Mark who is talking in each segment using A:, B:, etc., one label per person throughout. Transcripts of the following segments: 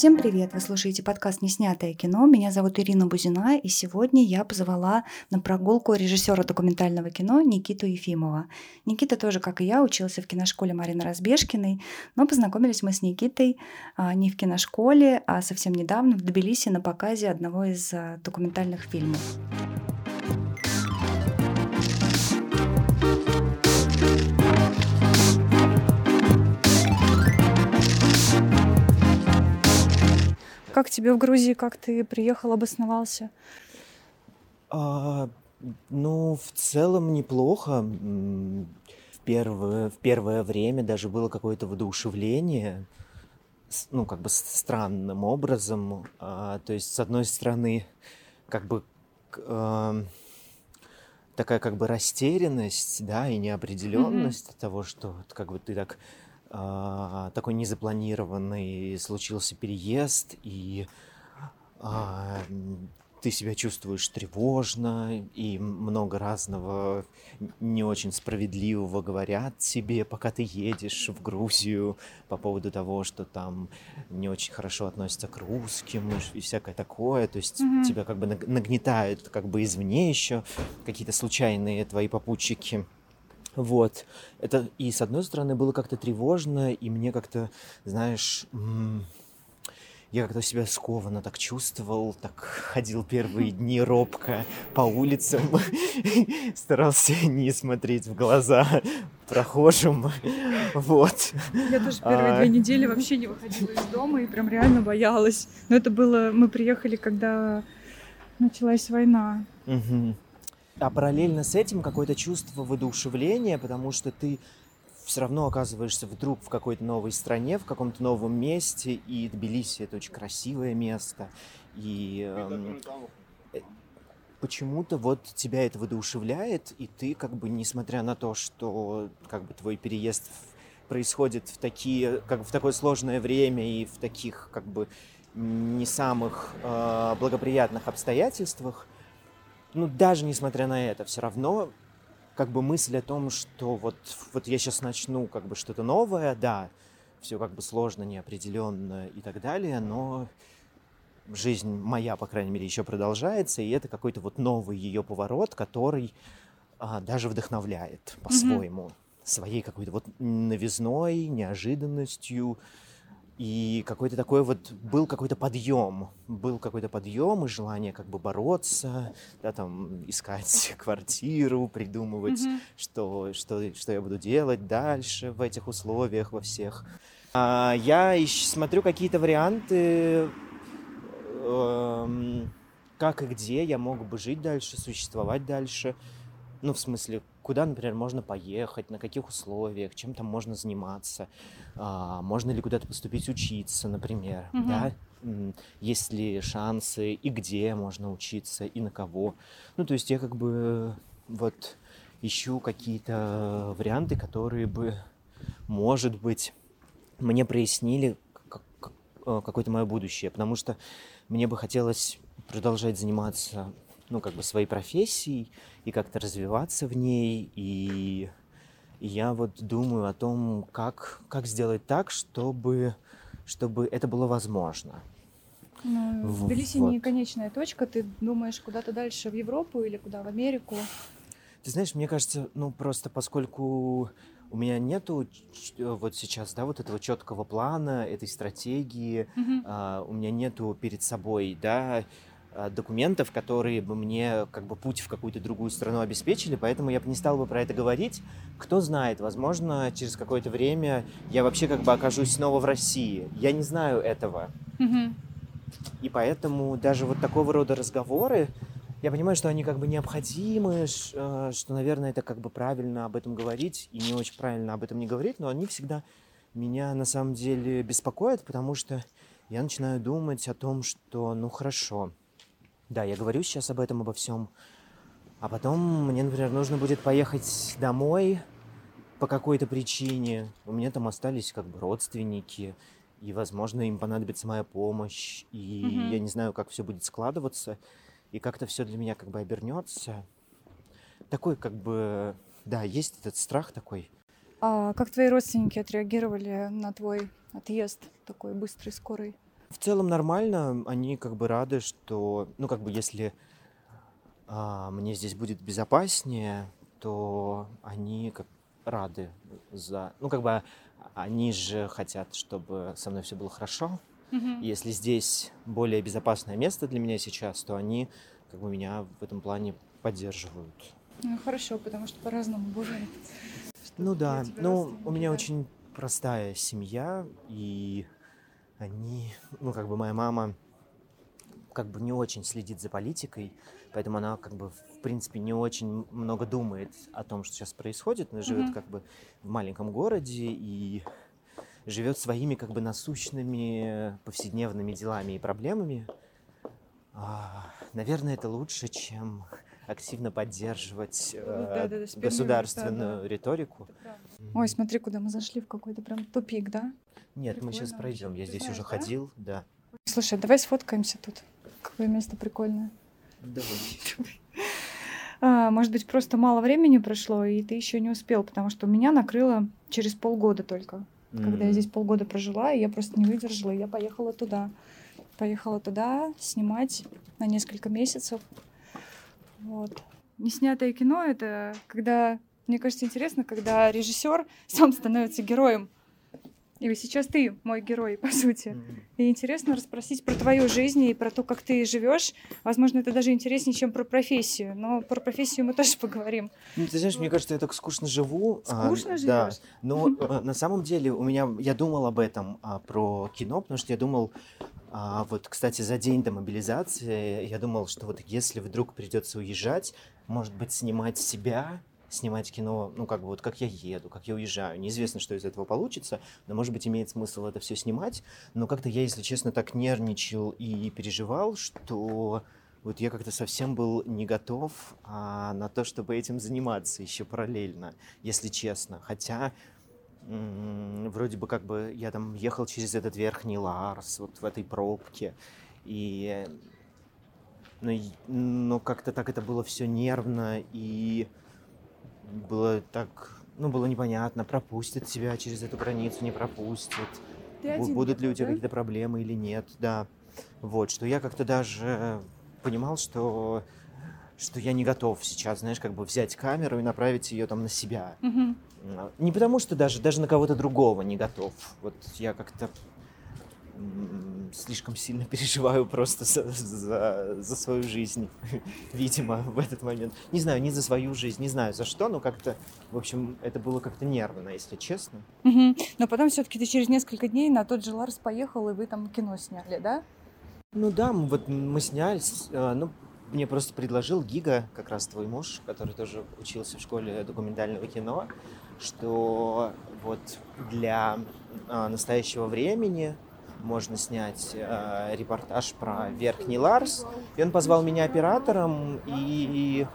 A: Всем привет! Вы слушаете подкаст «Неснятое кино». Меня зовут Ирина Бузина, и сегодня я позвала на прогулку режиссера документального кино Никиту Ефимова. Никита тоже, как и я, учился в киношколе Марины Разбежкиной, но познакомились мы с Никитой а, не в киношколе, а совсем недавно в Тбилиси на показе одного из а, документальных фильмов. Как тебе в Грузии? Как ты приехал, обосновался?
B: А, ну, в целом неплохо. В первое, в первое время даже было какое-то воодушевление, ну, как бы странным образом. А, то есть, с одной стороны, как бы а, такая как бы растерянность, да, и неопределенность mm-hmm. от того, что как бы ты так а, такой незапланированный случился переезд, и а, ты себя чувствуешь тревожно, и много разного не очень справедливого говорят тебе, пока ты едешь в Грузию по поводу того, что там не очень хорошо относятся к русским и всякое такое. То есть mm-hmm. тебя как бы нагнетают как бы извне еще какие-то случайные твои попутчики. Вот. Это и с одной стороны было как-то тревожно, и мне как-то, знаешь, я как-то себя скованно так чувствовал, так ходил первые дни робко по улицам, старался не смотреть в глаза прохожим, вот.
A: Я тоже первые а... две недели вообще не выходила из дома и прям реально боялась. Но это было, мы приехали, когда началась война.
B: Угу. А параллельно с этим какое-то чувство воодушевления, потому что ты все равно оказываешься вдруг в какой-то новой стране, в каком-то новом месте, и Тбилиси это очень красивое место, и эм, э, почему-то вот тебя это воодушевляет, и ты как бы, несмотря на то, что как бы твой переезд происходит в такие, как в такое сложное время и в таких как бы не самых э, благоприятных обстоятельствах, ну, даже несмотря на это, все равно как бы мысль о том, что вот, вот я сейчас начну как бы что-то новое, да, все как бы сложно, неопределенно и так далее, но жизнь моя, по крайней мере, еще продолжается, и это какой-то вот новый ее поворот, который а, даже вдохновляет по-своему, mm-hmm. своей какой-то вот новизной, неожиданностью, и какой-то такой вот был какой-то подъем, был какой-то подъем и желание как бы бороться, да, там искать квартиру, придумывать, mm-hmm. что, что, что я буду делать дальше в этих условиях во всех. А, я смотрю какие-то варианты, э, как и где я мог бы жить дальше, существовать дальше. Ну, в смысле, куда, например, можно поехать, на каких условиях, чем там можно заниматься, а, можно ли куда-то поступить учиться, например, угу. да, есть ли шансы и где можно учиться и на кого. Ну, то есть я как бы вот ищу какие-то варианты, которые бы, может быть, мне прояснили э, какое-то мое будущее, потому что мне бы хотелось продолжать заниматься ну, как бы своей профессией и как-то развиваться в ней. И, я вот думаю о том, как, как сделать так, чтобы, чтобы это было возможно.
A: Ну, в Тбилиси вот. не конечная точка. Ты думаешь куда-то дальше в Европу или куда в Америку?
B: Ты знаешь, мне кажется, ну просто поскольку у меня нету вот сейчас, да, вот этого четкого плана, этой стратегии, mm-hmm. а, у меня нету перед собой, да, Э, документов, которые бы мне как бы путь в какую-то другую страну обеспечили, поэтому я бы не стал бы про это говорить. Кто знает, возможно, через какое-то время я вообще как бы окажусь снова в России. Я не знаю этого. Mm-hmm. И поэтому даже вот такого рода разговоры, я понимаю, что они как бы необходимы, э, что, наверное, это как бы правильно об этом говорить и не очень правильно об этом не говорить, но они всегда меня на самом деле беспокоят, потому что я начинаю думать о том, что, ну хорошо, да, я говорю сейчас об этом, обо всем. А потом мне, например, нужно будет поехать домой по какой-то причине. У меня там остались как бы родственники, и, возможно, им понадобится моя помощь, и угу. я не знаю, как все будет складываться, и как-то все для меня как бы обернется. Такой как бы, да, есть этот страх такой.
A: А как твои родственники отреагировали на твой отъезд такой быстрый, скорый?
B: В целом нормально. Они как бы рады, что, ну, как бы, если а, мне здесь будет безопаснее, то они как рады за... Ну, как бы они же хотят, чтобы со мной все было хорошо.
C: Мгм.
B: Если здесь более безопасное место для меня сейчас, то они как бы меня в этом плане поддерживают.
C: Ну, хорошо, потому что по-разному бывает.
B: Ну да, ну у меня очень простая семья, и они, ну как бы моя мама как бы не очень следит за политикой, поэтому она как бы в принципе не очень много думает о том, что сейчас происходит. Она живет
C: Мгм.
B: как бы в маленьком городе и живет своими как бы насущными повседневными делами и проблемами. А, наверное, это лучше, чем активно поддерживать э,
C: да-да-да, спинную,
B: государственную
C: да-да.
B: риторику.
C: Ой, смотри, куда мы зашли, в какой-то прям тупик, да?
B: Нет, мы сейчас
C: Прикольно
B: пройдем. Я
C: Ты
B: здесь
C: знаешь,
B: уже
C: да?
B: ходил, да.
C: Слушай, давай сфоткаемся тут. Какое место прикольное.
B: Давай.
C: А, может быть, просто мало времени прошло, и ты еще не успел, потому что меня накрыло через полгода только. Когда я здесь полгода прожила, и я просто не выдержала, и я поехала туда. Поехала туда снимать на несколько месяцев. Вот. Неснятое кино это когда, мне кажется, интересно, когда режиссер сам становится героем. И вот сейчас ты мой герой, по сути. И интересно расспросить про твою жизнь и про то, как ты живешь. Возможно, это даже интереснее, чем про профессию. Но про профессию мы тоже поговорим.
B: Ну, ты знаешь, мне кажется, я так скучно живу. а,
C: Скучно
B: Да,
C: живешь?
B: но э, на самом деле у меня, я думал об этом, а, про кино, потому что я думал, а, вот, кстати, за день до мобилизации, я думал, что вот если вдруг придется уезжать, может быть, снимать себя, снимать кино, ну, как бы вот как я еду, как я уезжаю. Неизвестно, что из этого получится, но, может быть, имеет смысл это все снимать. Но как-то я, если честно, так нервничал и переживал, что вот я как-то совсем был не готов а, на то, чтобы этим заниматься еще параллельно, если честно. Хотя вроде бы как бы я там ехал через этот верхний Ларс, вот в этой пробке, и ну, и- но как-то так это было все нервно и было так, ну было непонятно, пропустят тебя через эту границу, не пропустят.
C: Ты один
B: будут ли у тебя
C: да?
B: какие-то проблемы или нет, да. Вот, что я как-то даже понимал, что, что я не готов сейчас, знаешь, как бы взять камеру и направить ее там на себя.
C: Мгм.
B: А, Не потому, что даже, даже на кого-то другого не готов. Вот я как-то слишком сильно переживаю просто за, за, за свою жизнь, видимо, в этот момент. Не знаю, не за свою жизнь, не знаю за что, но как-то, в общем, это было как-то нервно, если честно.
C: Мгм. Но потом все-таки ты через несколько дней на тот же Ларс поехал, и вы там кино сняли, да?
B: Ну да, мы, вот мы снялись, э, ну, мне просто предложил Гига, как раз твой муж, который тоже учился в школе документального кино, что вот для а, настоящего времени можно снять э, репортаж про Верхний Ларс. И он позвал меня оператором, и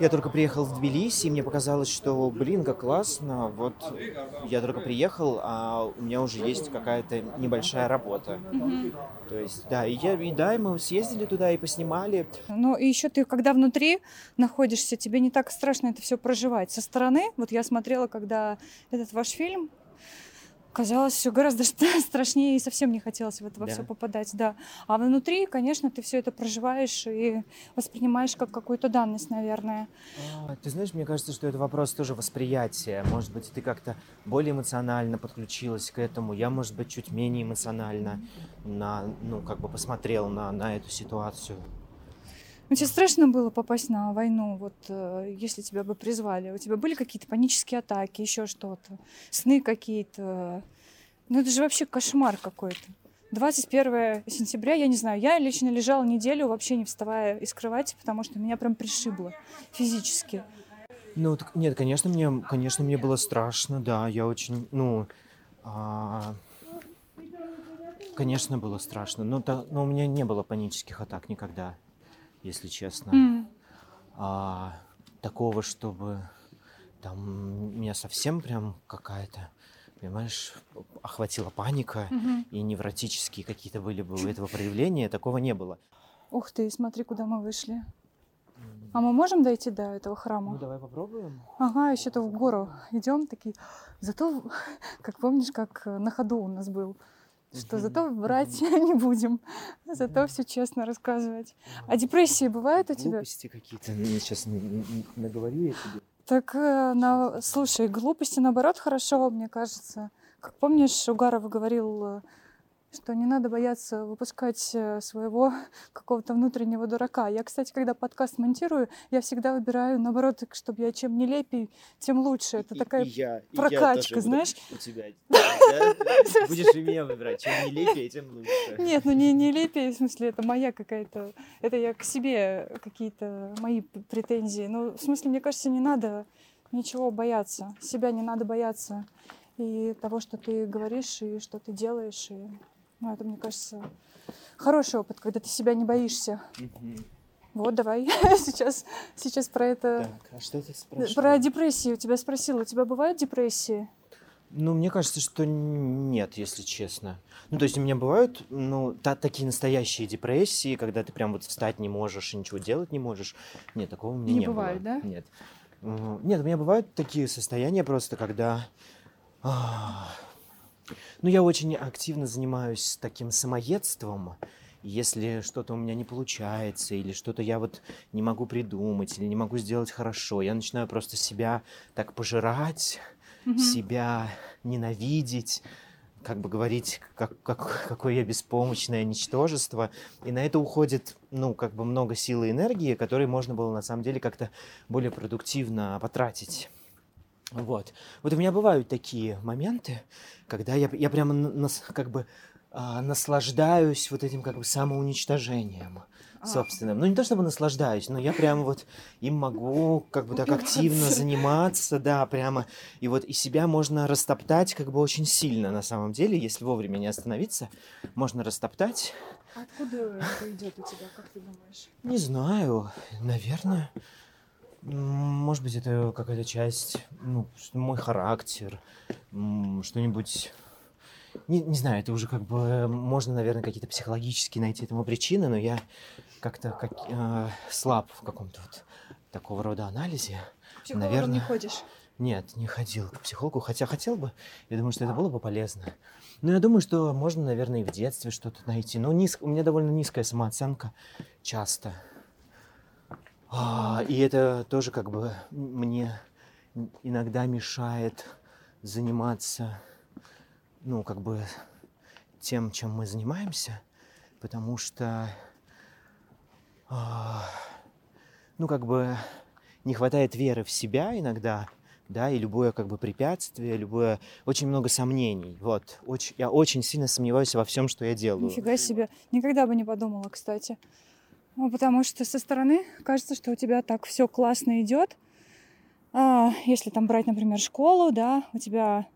B: я только приехал в Тбилиси, и мне показалось, что, блин, как классно, вот я только приехал, а у меня уже есть какая-то небольшая работа. То есть, да, и, я, и да, и мы съездили туда и поснимали.
C: Ну и еще ты, когда внутри находишься, тебе не так страшно это все проживать. Со стороны, вот я смотрела, когда этот ваш фильм, казалось все гораздо ст- страшнее и совсем не хотелось в это во
B: Да.
C: все попадать, да. А внутри, конечно, ты все это проживаешь и воспринимаешь как какую-то данность, наверное.
B: А, Ты знаешь, мне кажется, что это вопрос тоже восприятия. Может быть, ты как-то более эмоционально подключилась к этому. Я, может быть, чуть менее эмоционально на, ну, как бы посмотрел на, на эту ситуацию.
C: Ну, тебе страшно было попасть на войну, вот э, если тебя бы призвали? У тебя были какие-то панические атаки, еще что-то, сны какие-то? Ну, это же вообще кошмар какой-то. 21 сентября, я не знаю, я лично лежала неделю, вообще не вставая из кровати, потому что меня прям пришибло физически.
B: Ну, так- нет, конечно, мне, конечно, мне было страшно, да, я очень, ну, а, конечно, было страшно, но, та- но у меня не было панических атак никогда, если честно.
C: М.
B: А, такого, чтобы там меня совсем прям какая-то, понимаешь, охватила паника
C: Мгм.
B: и невротические какие-то были бы у этого проявления, такого не было.
C: Ух ты, смотри, куда мы вышли. А мы можем дойти до этого храма?
B: Ну, давай попробуем.
C: Ага, еще-то в гору идем такие. Зато, как помнишь, как э, на ходу у нас был. Что зато врать не будем, зато все честно рассказывать. А депрессии бывают у тебя?
B: Глупости какие-то. Ну, сейчас наговорю я тебе.
C: Так, э, на... слушай, глупости наоборот хорошо, мне кажется. Как помнишь, Угаров говорил, э, что не надо бояться выпускать э, своего какого-то внутреннего дурака. Я, кстати, когда подкаст монтирую, я всегда выбираю, наоборот, чтобы я чем нелепей, тем лучше. Это
B: И-
C: такая
B: и я, я
C: прокачка,
B: тоже
C: знаешь?
B: У тебя. Будешь и меня выбирать. Чем нелепее, тем лучше.
C: Нет, ну не нелепее, в смысле, это моя какая-то... Это я к себе какие-то мои претензии. Ну, в смысле, мне кажется, не надо ничего бояться. Себя не надо бояться. И того, что ты говоришь, и что ты делаешь. И, ну, это, мне кажется, хороший опыт, когда ты себя не боишься.
B: Мгм.
C: Вот, давай сейчас, сейчас про это...
B: Так, а что ты спрашиваешь?
C: Про депрессию тебя спросила. У тебя бывают депрессии?
B: Ну, мне кажется, что нет, если честно. Ну, то есть у меня бывают, ну, та- такие настоящие депрессии, когда ты прям вот встать не можешь и ничего делать не можешь. Нет, такого у меня
C: Не
B: не,
C: бывает,
B: было.
C: да?
B: Нет. Нет, у меня бывают такие состояния просто, когда... а, Ну, я очень активно занимаюсь таким самоедством. Если что-то у меня не получается, или что-то я вот не могу придумать, или не могу сделать хорошо, я начинаю просто себя так пожирать,
C: Мгм.
B: себя ненавидеть, как бы говорить, как, как- какое я беспомощное ничтожество. И на это уходит, ну, как бы много силы и энергии, которые можно было на самом деле как-то более продуктивно потратить. Вот. Вот у меня бывают такие моменты, когда я, я прямо нас- как бы а, наслаждаюсь вот этим как бы самоуничтожением
C: А.
B: собственным. Ну, не то чтобы наслаждаюсь, но я прямо вот им могу как бы так активно заниматься, да, прямо. И вот и себя можно растоптать как бы очень сильно на самом деле, если вовремя не остановиться, можно растоптать.
C: Откуда это идет у тебя, как ты думаешь?
B: Не знаю, наверное. Может быть, это какая-то часть, ну, мой характер, что-нибудь... Не, не знаю, это уже как бы можно, наверное, какие-то психологические найти этому причины, но я как-то как, э, слаб в каком-то вот такого рода анализе.
C: Психологом не
B: Наверное.
C: ходишь?
B: Нет, не ходил к психологу, хотя хотел бы. Я думаю, что это было бы полезно. Но я думаю, что можно, наверное, и в детстве что-то найти. Но низ... у меня довольно низкая самооценка часто. А, и это тоже как бы мне иногда мешает заниматься, ну, как бы тем, чем мы занимаемся, потому что, а, ну, как бы не хватает веры в себя иногда, да, и любое как бы препятствие, любое, очень много сомнений, вот, очень, я очень сильно сомневаюсь во всем, что я делаю.
C: Нифига себе. Никогда бы не подумала, кстати. Ну, потому что со стороны кажется, что у тебя так все классно идет. А, если там брать, например, школу, да, у тебя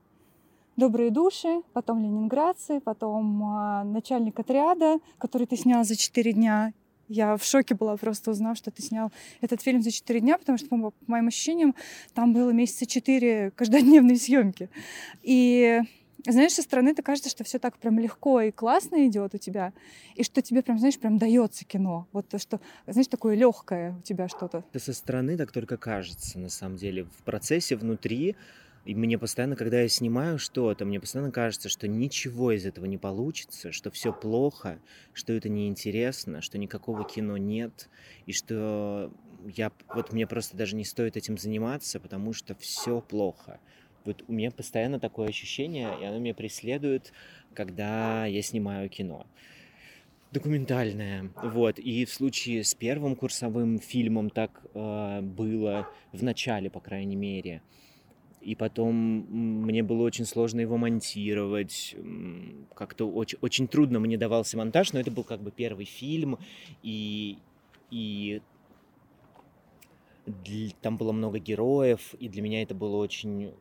C: добрые души, потом ленинградцы, потом а, начальник отряда, который ты снял за 4 дня. Я в шоке была просто узнав, что ты снял этот фильм за 4 дня, потому что, по мо- по моим ощущениям, там было месяца 4 каждодневной съемки. И знаешь, со стороны это кажется, что все так прям легко и классно идет у тебя, и что тебе прям, знаешь, прям дается кино. Вот то, что, знаешь, такое легкое у тебя что-то.
B: Это со стороны так только кажется, на самом деле. В процессе внутри, и мне постоянно, когда я снимаю что-то, мне постоянно кажется, что ничего из этого не получится, что все плохо, что это неинтересно, что никакого кино нет, и что я, вот мне просто даже не стоит этим заниматься, потому что все плохо. Вот у меня постоянно такое ощущение, и оно меня преследует, когда я снимаю кино документальное. Вот. И в случае с первым курсовым фильмом так э, было в начале, по крайней мере. И потом мне было очень сложно его монтировать. Как-то очень, очень трудно мне давался монтаж, но это был как бы первый фильм. И, и там было много героев, и для меня это был очень,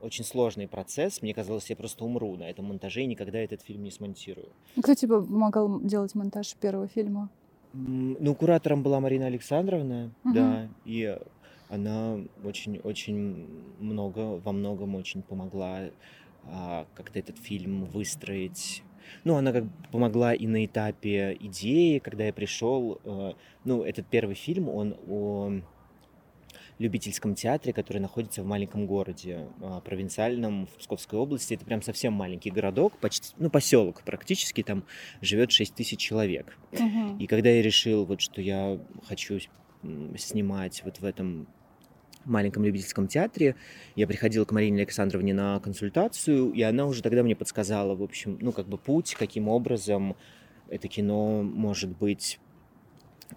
B: очень сложный процесс. Мне казалось, я просто умру на этом монтаже и никогда этот фильм не смонтирую.
C: Кто тебе помогал делать монтаж первого фильма?
B: Ну, куратором была Марина Александровна,
C: Мгм.
B: да, и она очень-очень много, во многом очень помогла а, как-то этот фильм выстроить. Ну, она как бы помогла и на этапе идеи, когда я пришел. э, ну, этот первый фильм, он о любительском театре, который находится в маленьком городе э, провинциальном в Псковской области. Это прям совсем маленький городок, почти, ну, поселок практически, там живет 6 тысяч человек.
C: Мгм.
B: И когда я решил, вот, что я хочу снимать вот в этом маленьком любительском театре, я приходил к Марине Александровне на консультацию, и она уже тогда мне подсказала, в общем, ну, как бы путь, каким образом это кино может быть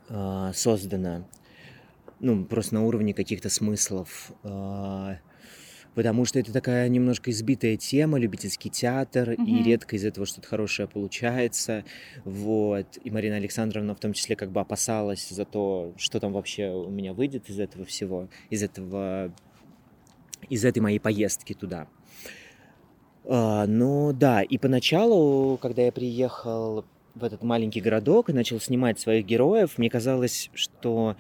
B: а, создано, ну, просто на уровне каких-то смыслов, а, потому что это такая немножко избитая тема, любительский театр, и
C: Мгм.
B: редко из этого что-то хорошее получается, вот, и Марина Александровна в том числе как бы опасалась за то, что там вообще у меня выйдет из этого всего, из этого, из этой моей поездки туда. А, ну да, и поначалу, когда я приехал в этот маленький городок и начал снимать своих героев, мне казалось, что,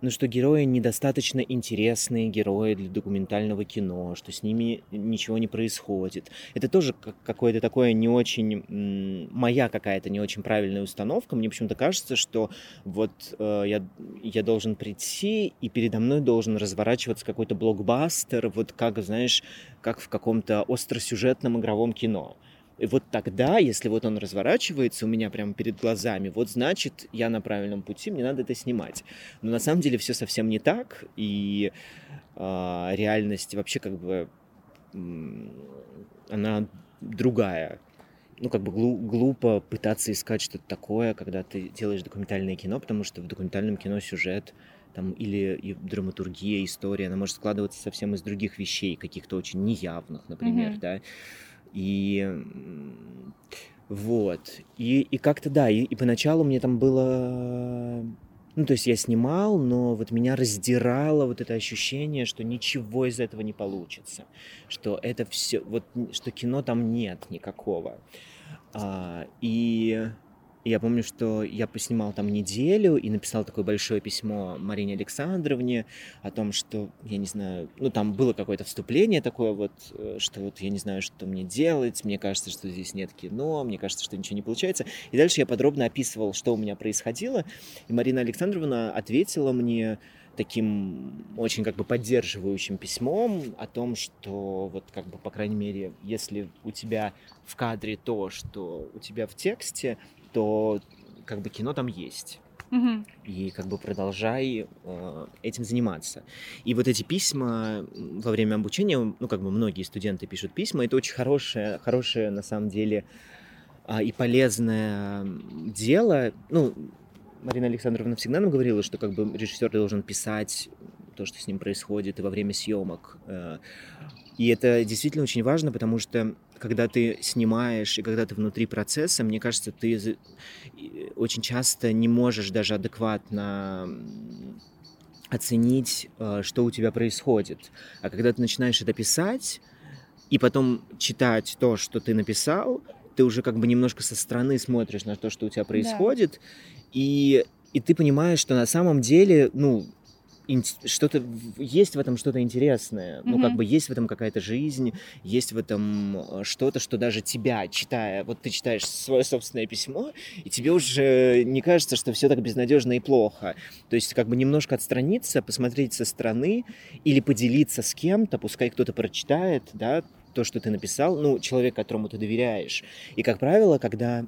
B: ну, что герои недостаточно интересные герои для документального кино, что с ними ничего не происходит. Это тоже как- какое-то такое не очень... моя какая-то не очень правильная установка. Мне почему-то кажется, что вот э, я, я должен прийти, и передо мной должен разворачиваться какой-то блокбастер, вот как, знаешь, как в каком-то остросюжетном игровом кино. И вот тогда, если вот он разворачивается у меня прямо перед глазами, вот значит, я на правильном пути, мне надо это снимать. Но на самом деле все совсем не так, и а, реальность вообще как бы она другая. Ну, как бы глу- глупо пытаться искать что-то такое, когда ты делаешь документальное кино, потому что в документальном кино сюжет там, или и драматургия, история, она может складываться совсем из других вещей, каких-то очень неявных, например,
C: Мгм.
B: да. И вот. И, и как-то, да, и, и поначалу мне там было... Ну, то есть я снимал, но вот меня раздирало вот это ощущение, что ничего из этого не получится. Что это все... Вот, что кино там нет никакого. А, и я помню, что я поснимал там неделю и написал такое большое письмо Марине Александровне о том, что, я не знаю, ну там было какое-то вступление такое вот, э, что вот я не знаю, что мне делать, мне кажется, что здесь нет кино, мне кажется, что ничего не получается. И дальше я подробно описывал, что у меня происходило, и Марина Александровна ответила мне таким очень как бы поддерживающим письмом о том, что вот как бы по крайней мере, если у тебя в кадре то, что у тебя в тексте, то как бы кино там есть и как бы продолжай э, этим заниматься. И вот эти письма во время обучения, ну как бы многие студенты пишут письма, это очень хорошее, хорошее на самом деле а, и полезное дело. Ну, Марина Александровна всегда нам говорила, что как бы режиссер должен писать то, что с ним происходит и во время съемок. Э, И это действительно очень важно, потому что когда ты снимаешь и когда ты внутри процесса, мне кажется, ты очень часто не можешь даже адекватно оценить, э, что у тебя происходит. А когда ты начинаешь это писать, и потом читать то, что ты написал, ты уже как бы немножко со стороны смотришь на то, что у тебя происходит, и, и ты понимаешь, что на самом деле, ну, что-то есть в этом что-то интересное, ну как бы есть в этом какая-то жизнь, есть в этом э, что-то, что даже тебя читая, вот ты читаешь свое собственное письмо, и тебе уже не кажется, что все так безнадежно и плохо. То есть как бы немножко отстраниться, посмотреть со стороны или поделиться с кем-то, пускай кто-то прочитает, да, то, что ты написал, ну, человек, которому ты доверяешь. И, как правило, когда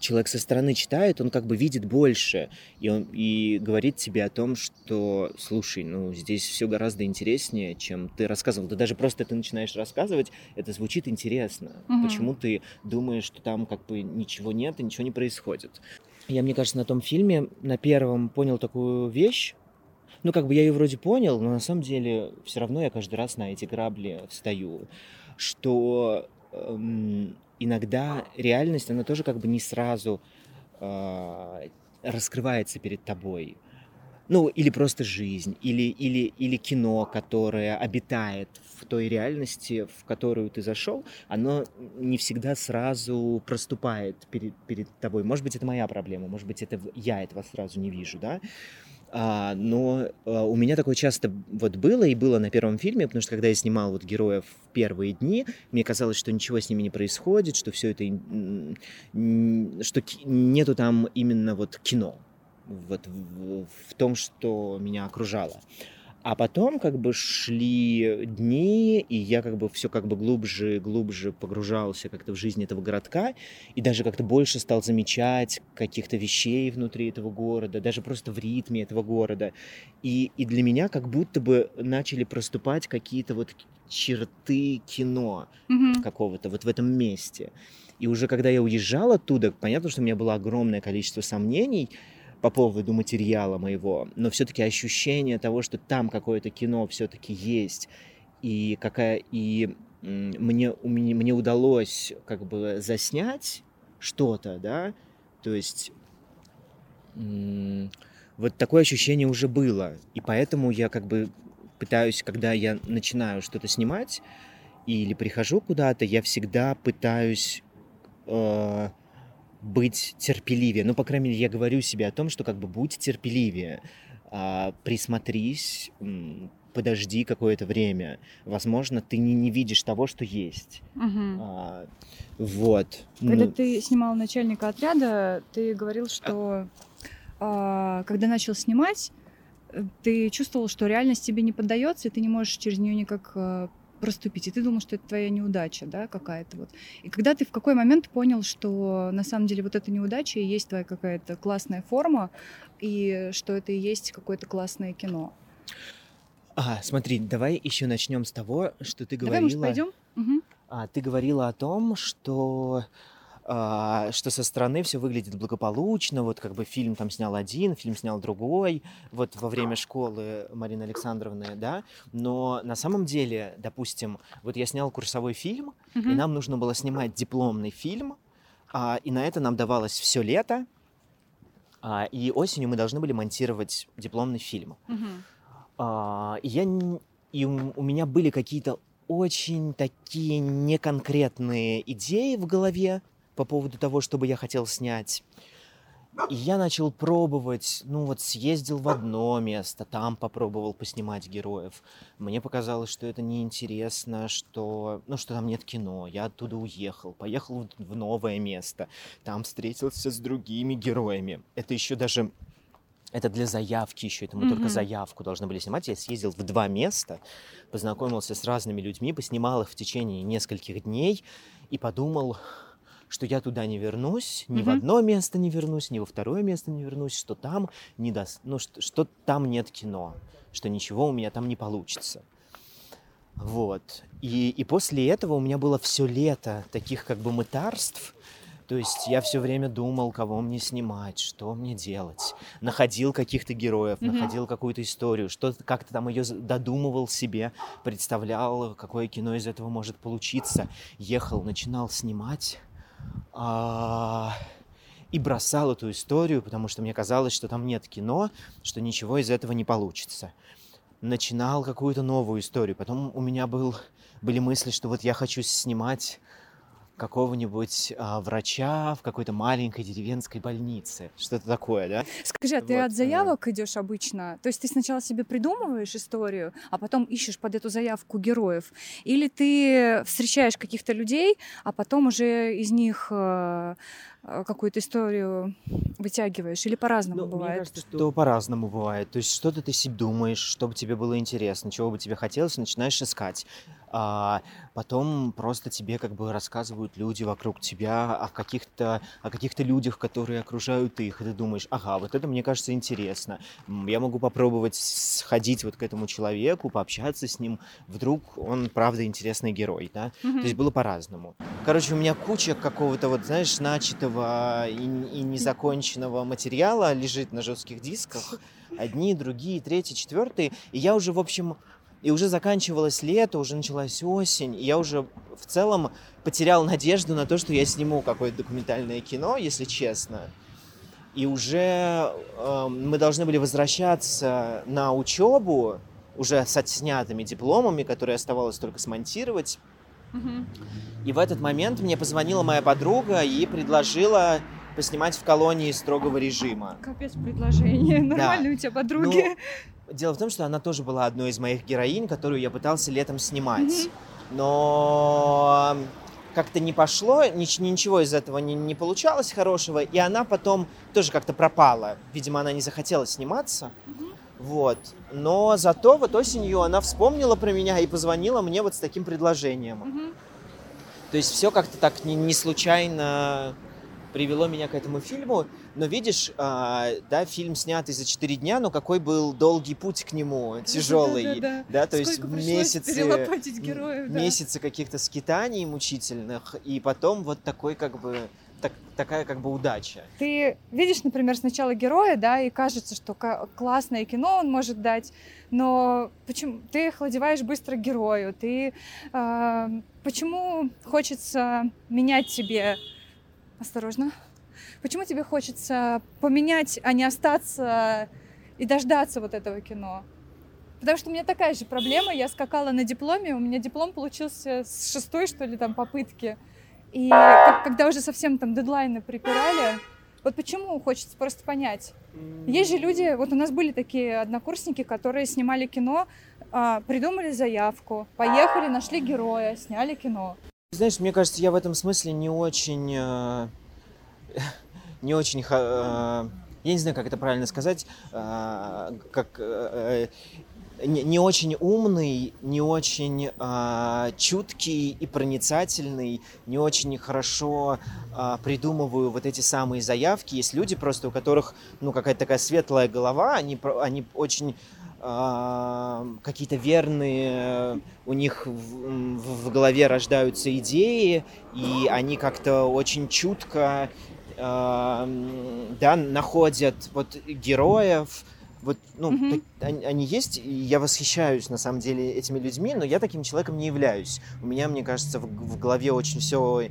B: человек со стороны читает, он как бы видит больше, и, он, и говорит тебе о том, что, слушай, ну, здесь все гораздо интереснее, чем ты рассказывал. Да даже просто ты начинаешь рассказывать, это звучит интересно.
C: Мгм.
B: Почему ты думаешь, что там как бы ничего нет и ничего не происходит? Я, мне кажется, на том фильме, на первом, понял такую вещь, ну, как бы я ее вроде понял, но на самом деле все равно я каждый раз на эти грабли встаю, что эм, иногда реальность, она тоже как бы не сразу а, раскрывается перед тобой. Ну, или просто жизнь, или, или, или кино, которое обитает в той реальности, в которую ты зашел, оно не всегда сразу проступает перед, перед тобой. Может быть, это моя проблема, может быть, это я этого сразу не вижу, да? А, но а, у меня такое часто вот было и было на первом фильме, потому что когда я снимал вот героев в первые дни, мне казалось, что ничего с ними не происходит, что все это, что нету там именно вот кино, вот в, в том, что меня окружало. А потом как бы шли дни, и я как бы все как бы глубже и глубже погружался как-то в жизнь этого городка, и даже как-то больше стал замечать каких-то вещей внутри этого города, даже просто в ритме этого города. И, и для меня как будто бы начали проступать какие-то вот черты кино
C: Мгм.
B: какого-то вот в этом месте. И уже когда я уезжал оттуда, понятно, что у меня было огромное количество сомнений по поводу материала моего, но все-таки ощущение того, что там какое-то кино все-таки есть, и какая и мне, у меня, мне удалось как бы заснять что-то, да, то есть вот такое ощущение уже было, и поэтому я как бы пытаюсь, когда я начинаю что-то снимать или прихожу куда-то, я всегда пытаюсь э, быть терпеливее. Ну, по крайней мере, я говорю себе о том, что как бы будь терпеливее, а, присмотрись, подожди какое-то время. Возможно, ты не, не видишь того, что есть.
C: Мгм.
B: А, вот.
C: Когда
B: Ну,
C: ты снимал начальника отряда, ты говорил, что а, когда начал снимать, э, ты чувствовал, что реальность тебе не поддается, и ты не можешь через нее никак а, проступить. И ты думал, что это твоя неудача, да, какая-то вот. И когда ты в какой момент понял, что на самом деле вот эта неудача и есть твоя какая-то классная форма, и что это и есть какое-то классное кино.
B: а, смотри, давай еще начнем с того, что ты
C: Давай, может,
B: говорила.
C: пойдем?
B: А, ты говорила о том, что что со стороны все выглядит благополучно, вот как бы фильм там снял один, фильм снял другой, вот во время школы Марины Александровны, да, но на самом деле, допустим, вот я снял курсовой фильм, и нам нужно было снимать дипломный фильм, а, и на это нам давалось все лето, а, и осенью мы должны были монтировать дипломный фильм. А, и я и у меня были какие-то очень такие неконкретные идеи в голове по поводу того, что бы я хотел снять. И я начал пробовать, ну вот съездил в одно место, там попробовал поснимать героев. Мне показалось, что это неинтересно, что, ну, что там нет кино. Я оттуда уехал, поехал в- новое место, там встретился с другими героями. Это еще даже это для заявки еще, это мы только
C: Мгм.
B: заявку должны были снимать. Я съездил в два места, познакомился с разными людьми, поснимал их в течение нескольких дней и подумал, что я туда не вернусь, ни в
C: Мгм.
B: одно место не вернусь, ни во второе место не вернусь, что там не даст, ну что, что там нет кино, что ничего у меня там не получится. Вот. И, и после этого у меня было все лето таких как бы мытарств. То есть я все время думал, кого мне снимать, что мне делать. Находил каких-то героев,
C: Мгм.
B: находил какую-то историю, что как-то там ее додумывал себе, представлял, какое кино из этого может получиться. Ехал, начинал снимать и бросал эту историю, потому что мне казалось, что там нет кино, что ничего из этого не получится. Начинал какую-то новую историю. Потом у меня был, были мысли, что вот я хочу снимать какого-нибудь а, врача в какой-то маленькой деревенской больнице. Что-то такое, да?
C: Скажи, а ты
B: Вот,
C: от
B: э.
C: заявок идешь обычно? То есть ты сначала себе придумываешь историю, а потом ищешь под эту заявку героев? Или ты встречаешь каких-то людей, а потом уже из них э, какую-то историю вытягиваешь? Или по-разному
B: Ну, Мне
C: бывает?
B: кажется, что по-разному бывает. То есть что-то ты себе думаешь, что бы тебе было интересно, чего бы тебе хотелось, начинаешь искать. А потом просто тебе как бы рассказывают люди вокруг тебя о каких-то о каких-то людях, которые окружают их, и ты думаешь, ага, вот это мне кажется интересно. Я могу попробовать сходить вот к этому человеку, пообщаться с ним. Вдруг он правда интересный герой, да?
C: Мгм.
B: То есть было по-разному. Короче, у меня куча какого-то вот, знаешь, начатого и, и незаконченного материала лежит на жестких дисках. Одни, другие, третьи, четвертые. И я уже, в общем, и уже заканчивалось лето, уже началась осень, и я уже в целом потерял надежду на то, что я сниму какое-то документальное кино, если честно. И уже э, мы должны были возвращаться на учебу, уже с отснятыми дипломами, которые оставалось только смонтировать. И в этот момент мне позвонила моя подруга и предложила поснимать в колонии строгого режима.
C: Капец предложение. Нормально у тебя подруги.
B: Дело в том, что она тоже была одной из моих героинь, которую я пытался летом снимать. Но как-то не пошло, нич- ничего из этого не, не получалось хорошего, и она потом тоже как-то пропала. Видимо, она не захотела сниматься. Вот. Но зато вот осенью она вспомнила про меня и позвонила мне вот с таким предложением.
C: Мгм.
B: То есть все как-то так не, не случайно привело меня к этому фильму. Но видишь, а, да, фильм снятый за 4 дня, но какой был долгий путь к нему, тяжелый.
C: Да-да-да.
B: Да, то есть
C: Сколько пришлось
B: месяцы,
C: героев, да.
B: месяцы каких-то скитаний мучительных, и потом вот такой как бы так- такая как бы удача.
C: Ты видишь, например, сначала героя, да, и кажется, что классное кино он может дать, но почему ты охладеваешь быстро герою? Ты а, почему хочется менять тебе? Осторожно. Почему тебе хочется поменять, а не остаться и дождаться вот этого кино? Потому что у меня такая же проблема. Я скакала на дипломе, у меня диплом получился с шестой, что ли, там попытки. И как- когда уже совсем там дедлайны припирали, вот почему хочется просто понять. Есть же люди, вот у нас были такие однокурсники, которые снимали кино, а, придумали заявку, поехали, нашли героя, сняли кино.
B: Знаешь, мне кажется, я в этом смысле не очень, э, не очень, э, я не знаю, как это правильно сказать, э, как не, не очень умный, не очень э, чуткий и проницательный, не очень хорошо э, придумываю вот эти самые заявки. Есть люди просто, у которых, ну, какая-то такая светлая голова, они, они очень э, какие-то верные у них в, в- голове рождаются идеи, и они как-то очень чутко э, да, находят вот героев. Вот, ну,
C: Мгм.
B: так- они, они есть, и я восхищаюсь на самом деле этими людьми, но я таким человеком не являюсь. У меня, мне кажется, в, в голове очень все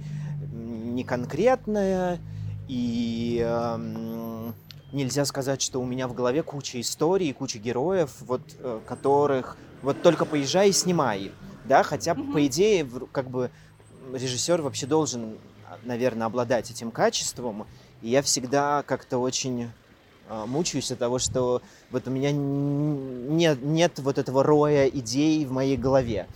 B: неконкретное, и эм, нельзя сказать, что у меня в голове куча историй, куча героев, вот, э, которых вот только поезжай и снимай, да, хотя,
C: Мгм.
B: по идее, как бы режиссер вообще должен, наверное, обладать этим качеством, и я всегда как-то очень мучаюсь от того, что вот у меня нет, нет вот этого роя идей в моей голове,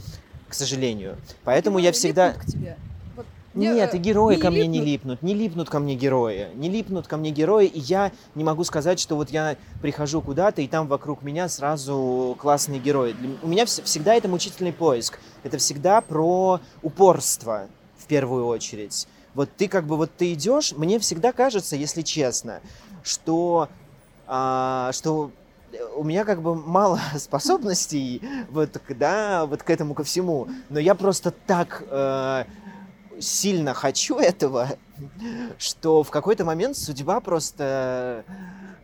B: к сожалению. Поэтому я всегда...
C: Липнут к тебе. Вот не,
B: Нет,
C: э,
B: и герои
C: не
B: ко мне не
C: липнут.
B: липнут, не липнут ко мне герои, не липнут ко мне герои, и я не могу сказать, что вот я прихожу куда-то, и там вокруг меня сразу классные герои. Для У меня вс- всегда это мучительный поиск, это всегда про упорство в первую очередь. Вот ты как бы вот ты идешь, мне всегда кажется, если честно, что а, что у меня как бы мало способностей вот, да, вот к этому ко всему, но я просто так э, сильно хочу этого, что в какой-то момент судьба просто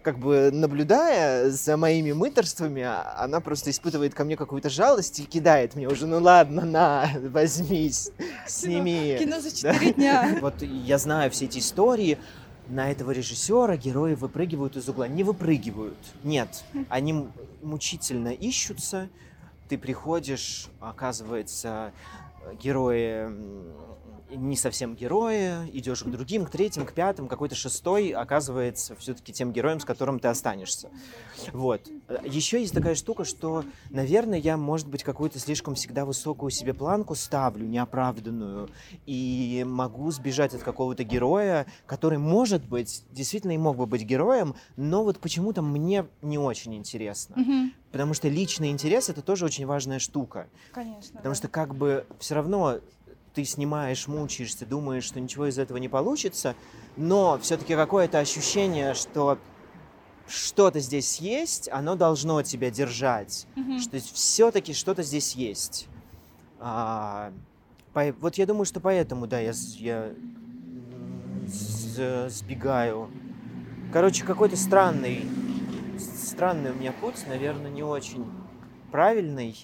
B: как бы наблюдая за моими мыторствами, она просто испытывает ко мне какую-то жалость и кидает мне уже, ну ладно, на, возьмись, сними.
C: Кино за четыре дня.
B: Вот я знаю все эти истории. На этого режиссера герои выпрыгивают из угла. Не выпрыгивают. Нет. Они мучительно ищутся. Ты приходишь, оказывается, герои не совсем герои, идешь к другим, к третьим, к пятым, какой-то шестой оказывается все-таки тем героем, с которым ты останешься. Вот. Еще есть такая штука, что, наверное, я, может быть, какую-то слишком всегда высокую себе планку ставлю, неоправданную, и могу сбежать от какого-то героя, который, может быть, действительно и мог бы быть героем, но вот почему-то мне не очень интересно. Потому что личный интерес это тоже очень важная штука.
C: Конечно.
B: Потому
C: да.
B: что как бы все равно ты снимаешь, мучаешься, думаешь, что ничего из этого не получится, но все-таки какое-то ощущение, что что-то здесь есть, оно должно тебя держать,
C: Мгм.
B: что все-таки что-то здесь есть. А, по- вот я думаю, что поэтому, да, я, я сбегаю. Короче, какой-то странный, странный у меня путь, наверное, не очень правильный.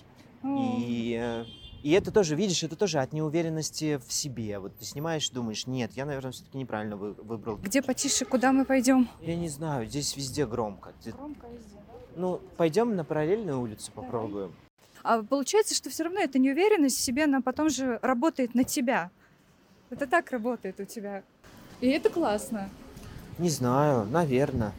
C: О,
B: И, э, и это тоже, видишь, это тоже от неуверенности в себе. Вот ты снимаешь, думаешь, нет, я, наверное, все-таки неправильно вы- выбрал.
C: Где потише, куда мы пойдем?
B: Я не знаю, здесь везде громко.
C: Громко везде, да?
B: ну, пойдем на параллельную улицу попробуем.
C: А получается, что все равно эта неуверенность в себе, она потом же работает на тебя. Это так работает у тебя. И это классно.
B: Не знаю, наверное.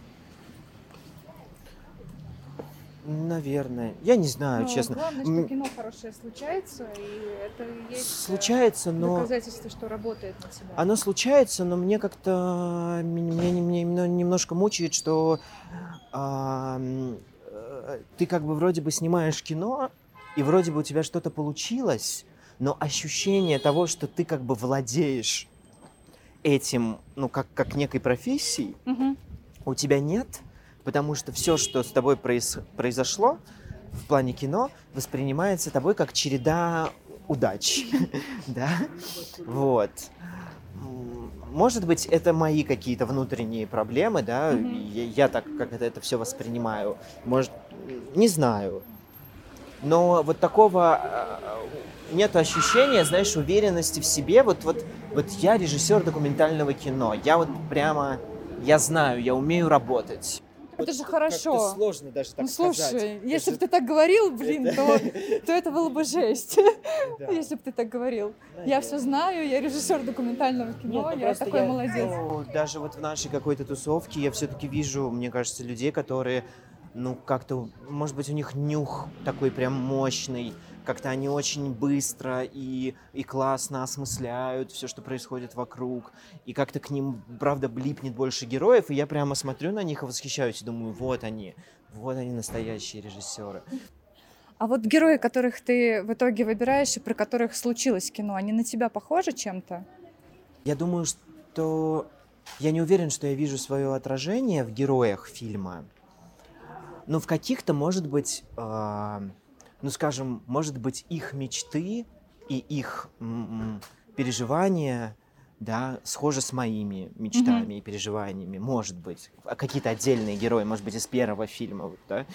B: Наверное. Я не знаю,
C: Но
B: честно.
C: Главное, что кино хорошее случается, и это есть э,
B: Случается, но...
C: доказательство, что работает на тебя.
B: Оно случается, но мне как-то меня, меня немного мучает, что а, э, ты как бы вроде бы снимаешь кино, и вроде бы у тебя что-то получилось, но ощущение того, что ты как бы владеешь этим, ну, как, как некой профессией,
C: Мгм.
B: у тебя нет, потому что все, что с тобой произ- произошло в плане кино, воспринимается тобой как череда удач, да, вот. Может быть, это мои какие-то внутренние проблемы, да, я, так как это, все воспринимаю. Может, не знаю. Но вот такого э, нет ощущения, знаешь, уверенности в себе. Вот, вот, вот я режиссер документального кино. Я вот прямо, я знаю, я умею работать.
C: Это же хорошо.
B: сложно даже так
C: Ну слушай,
B: сказать.
C: если бы ты так говорил, блин,
B: это-
C: то, то это было бы жесть.
B: Да.
C: Если бы ты так говорил. Я все знаю, я режиссер документального
B: Нет,
C: кино,
B: ну
C: я такой
B: я,
C: молодец.
B: ну, даже вот в нашей какой-то тусовке я все-таки вижу, мне кажется, людей, которые, ну, как-то, может быть, у них нюх такой прям мощный, как-то они очень быстро и, и классно осмысляют все, что происходит вокруг, и как-то к ним, правда, липнет больше героев, и я прямо смотрю на них и восхищаюсь, и думаю, вот они, вот они настоящие режиссеры.
C: А вот герои, которых ты в итоге выбираешь и про которых случилось кино, они на тебя похожи чем-то?
B: Я думаю, что я не уверен, что я вижу свое отражение в героях фильма. Но в каких-то, может быть, а, ну, скажем, может быть, их мечты и их м, м, переживания, да, схожи с моими мечтами и переживаниями, может быть. А какие-то отдельные герои, может быть, из первого фильма, вот, да.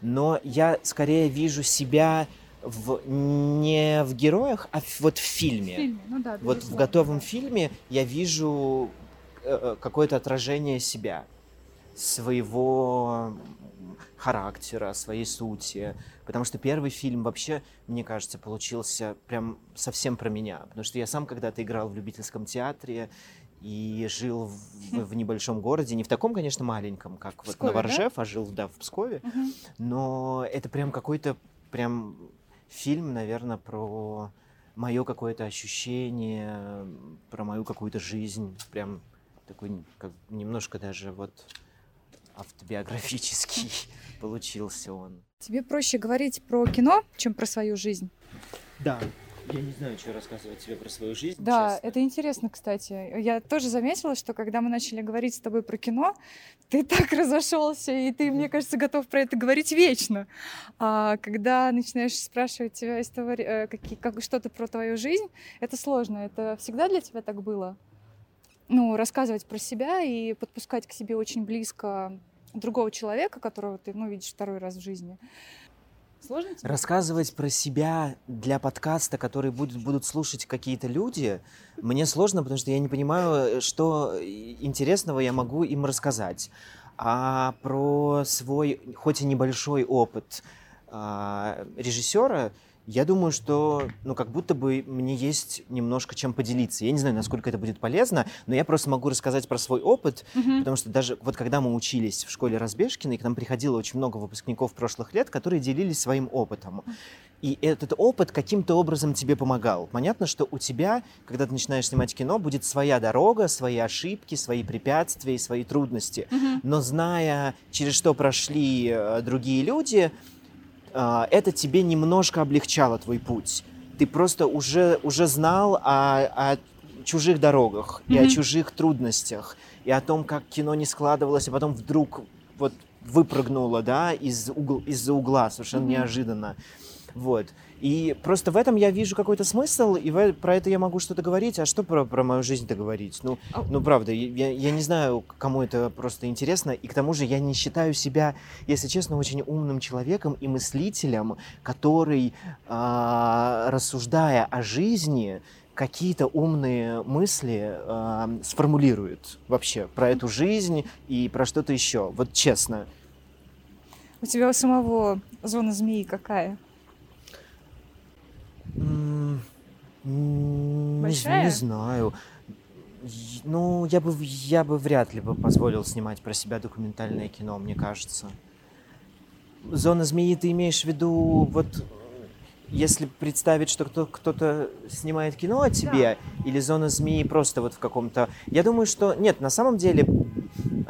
B: Но я скорее вижу себя в, не в героях, а в- вот в фильме.
C: ну да.
B: Вот в готовом фильме я вижу э, э, какое-то отражение себя, своего характера, своей сути. Потому что первый фильм вообще, мне кажется, получился прям совсем про меня. Потому что я сам когда-то играл в любительском театре и жил в, в небольшом городе, не в таком, конечно, маленьком, как вот
C: Пскове, да?
B: Новоржев, а жил, да, в Пскове.
C: Мгм.
B: Но это прям какой-то прям фильм, наверное, про мое какое-то ощущение, про мою какую-то жизнь, прям такой как немножко даже вот автобиографический получился он.
C: Тебе проще говорить про кино, чем про свою жизнь?
B: Да, я не знаю, что рассказывать тебе про свою жизнь.
C: Да,
B: честно.
C: это интересно, кстати. Я тоже заметила, что когда мы начали говорить с тобой про кино, ты так разошелся, и ты, мне кажется, готов про это говорить вечно. А когда начинаешь спрашивать тебя истории, э, какие, как, что-то про твою жизнь, это сложно. Это всегда для тебя так было? Ну, рассказывать про себя и подпускать к себе очень близко другого человека, которого ты, ну, видишь второй раз в жизни. Сложно тебе?
B: Рассказывать про себя для подкаста, который будут, будут слушать какие-то люди, мне сложно, потому что я не понимаю, что интересного я могу им рассказать. А про свой, хоть и небольшой опыт а, режиссера, я думаю, что, ну, как будто бы мне есть немножко чем поделиться. Я не знаю, насколько это будет полезно, но я просто могу рассказать про свой опыт,
C: Мгм.
B: Потому что даже вот когда мы учились в школе Разбежкиной, к нам приходило очень много выпускников прошлых лет, которые делились своим опытом. И этот опыт каким-то образом тебе помогал. Понятно, что у тебя, когда ты начинаешь снимать кино, будет своя дорога, свои ошибки, свои препятствия и свои трудности.
C: Мгм.
B: Но зная, через что прошли э, другие люди, это тебе немножко облегчало твой путь. Ты просто уже, уже знал о, о чужих дорогах и о чужих трудностях, и о том, как кино не складывалось, а потом вдруг вот выпрыгнуло, да, из угл- из-за угла совершенно
C: Мгм.
B: неожиданно. Вот. И просто в этом я вижу какой-то смысл, и в- про это я могу что-то говорить. А что про, про мою жизнь-то говорить? Ну,
C: А-
B: ну, правда, я, я не знаю, кому это просто интересно. И к тому же я не считаю себя, если честно, очень умным человеком и мыслителем, который, а, рассуждая о жизни, какие-то умные мысли а, сформулирует вообще про эту жизнь и про что-то еще. Вот честно.
C: У тебя у самого зона змеи какая?
B: М, м, Не,
C: Большая?
B: не знаю. Ну, я бы, я бы вряд ли бы позволил снимать про себя документальное кино, мне кажется. Зона змеи ты имеешь в виду, вот если представить, что кто, кто-то снимает кино о тебе, или зона змеи просто вот в каком-то... Я думаю, что... Нет, на самом деле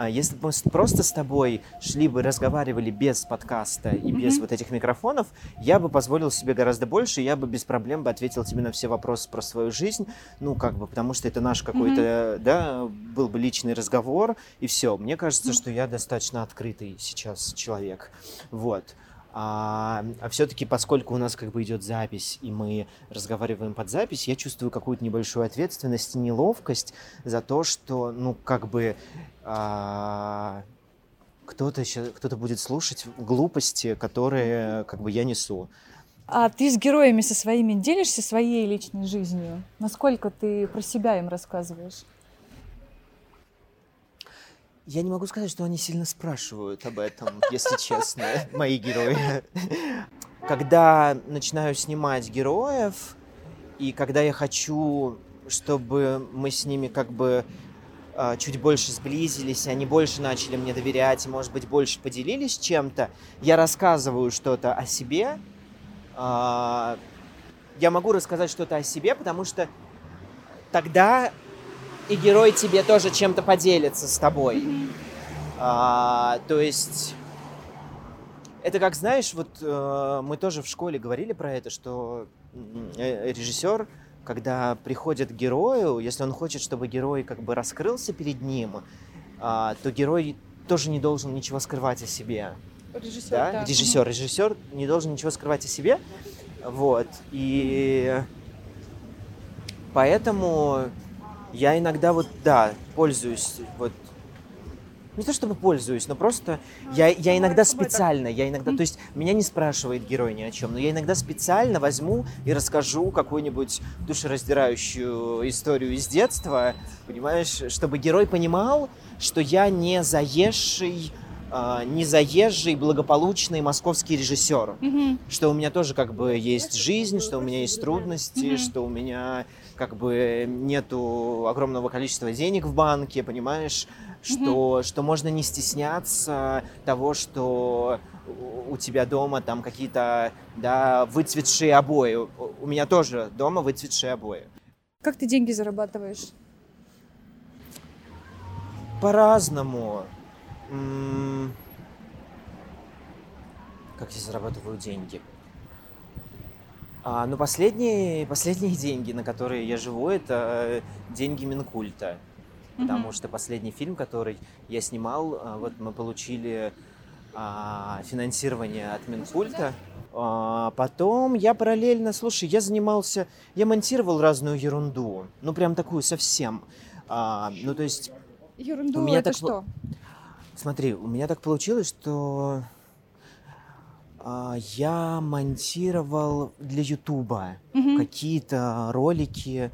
B: если бы мы просто с тобой шли бы, разговаривали без подкаста и без
C: Мгм.
B: вот этих микрофонов, я бы позволил себе гораздо больше, я бы без проблем бы ответил тебе на все вопросы про свою жизнь, ну, как бы, потому что это наш какой-то, да, был бы личный разговор, и все. Мне кажется, что я достаточно открытый сейчас человек. Вот. А, все-таки, поскольку у нас как бы идет запись, и мы разговариваем под запись, я чувствую какую-то небольшую ответственность и неловкость за то, что, ну, как бы а, кто-то кто-то будет слушать глупости, которые как бы я несу.
C: А ты с героями со своими делишься своей личной жизнью? Насколько ты про себя им рассказываешь?
B: Я не могу сказать, что они сильно спрашивают об этом, если честно, мои герои. Когда начинаю снимать героев, и когда я хочу, чтобы мы с ними как бы чуть больше сблизились, они больше начали мне доверять, может быть, больше поделились чем-то, я рассказываю что-то о себе. А, Я могу рассказать что-то о себе, потому что тогда и герой тебе тоже чем-то поделится с тобой. А, то есть это как знаешь, вот э, мы тоже в школе говорили про это, что э, режиссер, когда приходит к герою, если он хочет, чтобы герой как бы раскрылся перед ним, а, то герой тоже не должен ничего скрывать о себе.
C: Режиссер,
B: да, режиссер, режиссер не должен ничего скрывать о себе, вот, и поэтому я иногда вот, да, пользуюсь, вот, не то чтобы пользуюсь, но просто я, я иногда специально, я иногда, то есть меня не спрашивает герой ни о чем, но я иногда специально возьму и расскажу какую-нибудь душераздирающую историю из детства, понимаешь, чтобы герой понимал, что я не заезжий, а, не заезжий благополучный московский режиссер,
C: Мгм.
B: что у меня тоже как бы есть жизнь, что у меня есть трудности,
C: Мгм.
B: что у меня как бы нету огромного количества денег в банке, понимаешь, что, что можно не стесняться того, что у- тебя дома там какие-то, да, выцветшие обои. У- меня тоже дома выцветшие обои.
C: Как ты деньги зарабатываешь?
B: По-разному. М, Как я зарабатываю деньги? А, ну, последние, последние деньги, на которые я живу, это деньги Минкульта. Потому что последний фильм, который я снимал, а, вот мы получили а, финансирование от Минкульта. А, потом я параллельно, слушай, я занимался, я монтировал разную ерунду. Ну, прям такую совсем. А, ну, то есть
C: Ерунду
B: У меня
C: это
B: так
C: что?
B: Смотри, у меня так получилось, что а, я монтировал для Ютуба
C: Мгм.
B: какие-то ролики,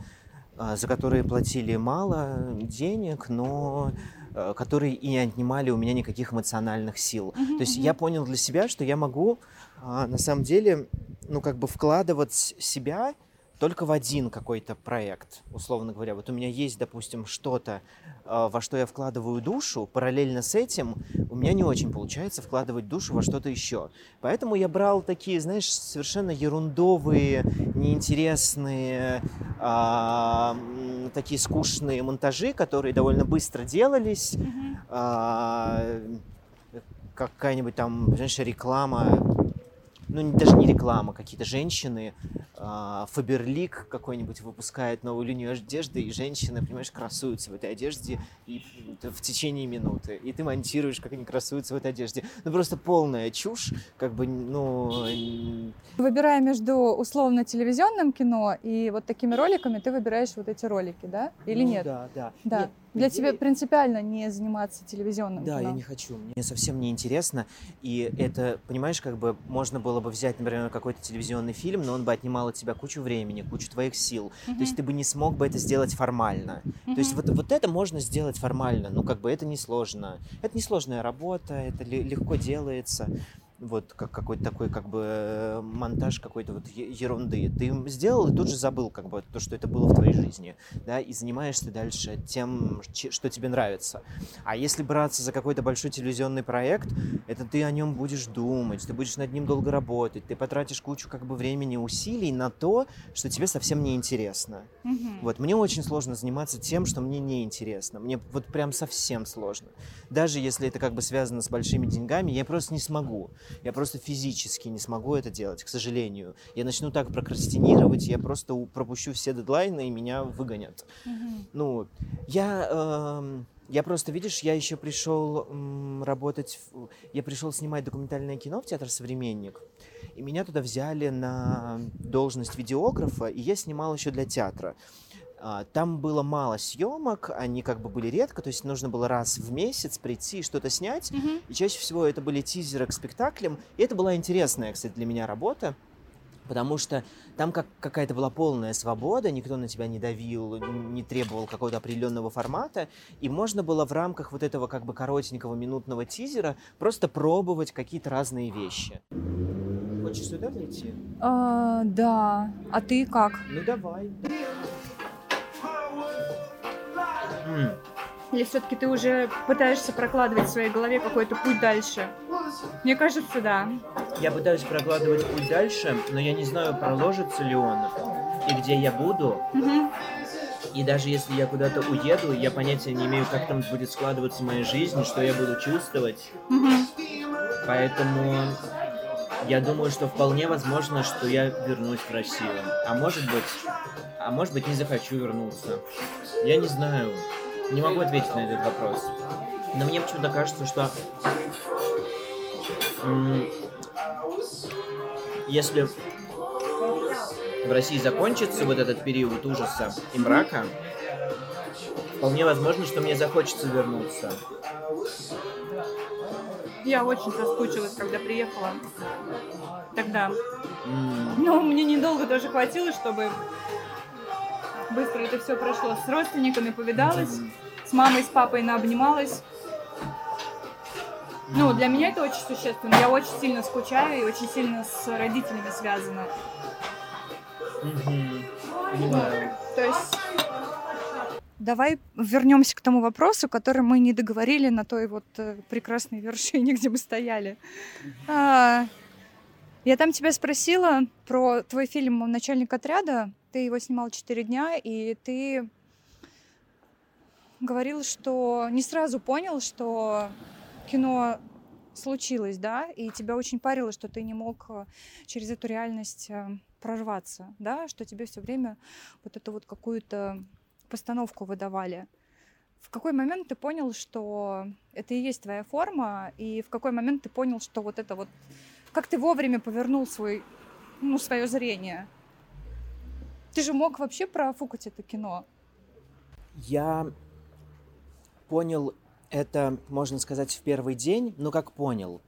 B: за которые платили мало денег, но а, которые и не отнимали у меня никаких эмоциональных сил.
C: Мгм,
B: То есть я понял для себя, что я могу а, на самом деле, ну как бы вкладывать себя только в один какой-то проект, условно говоря. Вот у меня есть, допустим, что-то, а, во что я вкладываю душу, параллельно с этим у меня не очень получается вкладывать душу во что-то еще. Поэтому я брал такие, знаешь, совершенно ерундовые, неинтересные, а, такие скучные монтажи, которые довольно быстро делались.
C: Мгм.
B: А, какая-нибудь там, знаешь, реклама, ну даже не реклама, какие-то женщины, Фаберлик какой-нибудь выпускает новую линию одежды, и женщины, понимаешь, красуются в этой одежде и в течение минуты. И ты монтируешь, как они красуются в этой одежде. Ну просто полная чушь, как бы, ну...
C: Выбирая между условно телевизионным кино и вот такими роликами, ты выбираешь вот эти ролики, да? Или
B: ну
C: нет?
B: Да, да.
C: Да.
B: Нет,
C: Для тебя принципиально не заниматься телевизионным
B: Да,
C: кино.
B: я не хочу. Мне совсем не интересно. И это, понимаешь, как бы можно было бы взять, например, какой-то телевизионный фильм, но он бы отнимал от тебя кучу времени, кучу твоих сил. То есть ты бы не смог бы это сделать формально. То есть вот, вот это можно сделать формально. Ну, как бы это несложно. Это несложная работа, это ле- легко делается. Вот как какой-то такой как бы э, монтаж какой-то вот ерунды. Ты сделал и тут же забыл как бы то, что это было в твоей жизни, да, и занимаешься дальше тем, что тебе нравится. А если браться за какой-то большой телевизионный проект, это ты о нем будешь думать, ты будешь над ним долго работать, ты потратишь кучу как бы времени, усилий на то, что тебе совсем не интересно. Mm-hmm. Вот мне очень сложно заниматься тем, что мне не интересно. Мне вот прям совсем сложно. Даже если это как бы связано с большими деньгами, я просто не смогу. Я просто физически не смогу это делать, к сожалению. Я начну так прокрастинировать, я просто пропущу все дедлайны и меня выгонят. Mm-hmm. Ну, я... Э, я просто, видишь, я еще пришел м, работать, в... я пришел снимать документальное кино в театр «Современник», и меня туда взяли на должность видеографа, и я снимал еще для театра. А, там было мало съемок, они как бы были редко, то есть нужно было раз в месяц прийти и что-то снять. Mm-hmm. И чаще всего это были тизеры к спектаклям. И это была интересная, кстати, для меня работа. Потому что там как какая-то была полная свобода, никто на тебя не давил, не требовал какого-то определенного формата, и можно было в рамках вот этого как бы коротенького минутного тизера просто пробовать какие-то разные вещи. Хочешь сюда прийти?
C: А, да. А ты как?
B: Ну давай.
C: Или все-таки ты уже пытаешься прокладывать в своей голове какой-то путь дальше? Мне кажется, да.
B: Я пытаюсь прокладывать путь дальше, но я не знаю, проложится ли он и где я буду. Угу. И даже если я куда-то уеду, я понятия не имею, как там будет складываться моя жизнь, что я буду чувствовать. Угу. Поэтому я думаю, что вполне возможно, что я вернусь в Россию. А может быть, а может быть не захочу вернуться. Я не знаю. Не могу ответить на этот вопрос. Но мне почему-то кажется, что если в России закончится вот этот период ужаса и мрака, вполне возможно, что мне захочется вернуться.
C: Я очень соскучилась, когда приехала тогда. Mm. Но мне недолго даже хватило, чтобы быстро это все прошло. С родственниками повидалась, с мамой, с папой наобнималась. Ну, для меня это очень существенно. Я очень сильно скучаю и очень сильно с родителями связана.
B: Понимаю.
C: То есть Давай вернемся к тому вопросу, который мы не договорили на той вот э, прекрасной вершине, где мы стояли. А, я там тебя спросила про твой фильм «Начальник отряда». Ты его снимал четыре дня, и ты говорил, что не сразу понял, что кино случилось, да, и тебя очень парило, что ты не мог э, через эту реальность э, прорваться, да, что тебе все время вот эту вот какую-то постановку выдавали. В какой момент ты понял, что это и есть твоя форма, и в какой момент ты понял, что вот это вот... Как ты вовремя повернул свой, ну, свое зрение? Ты же мог вообще профукать это кино.
B: Я понял это, можно сказать, в первый день, но как понял.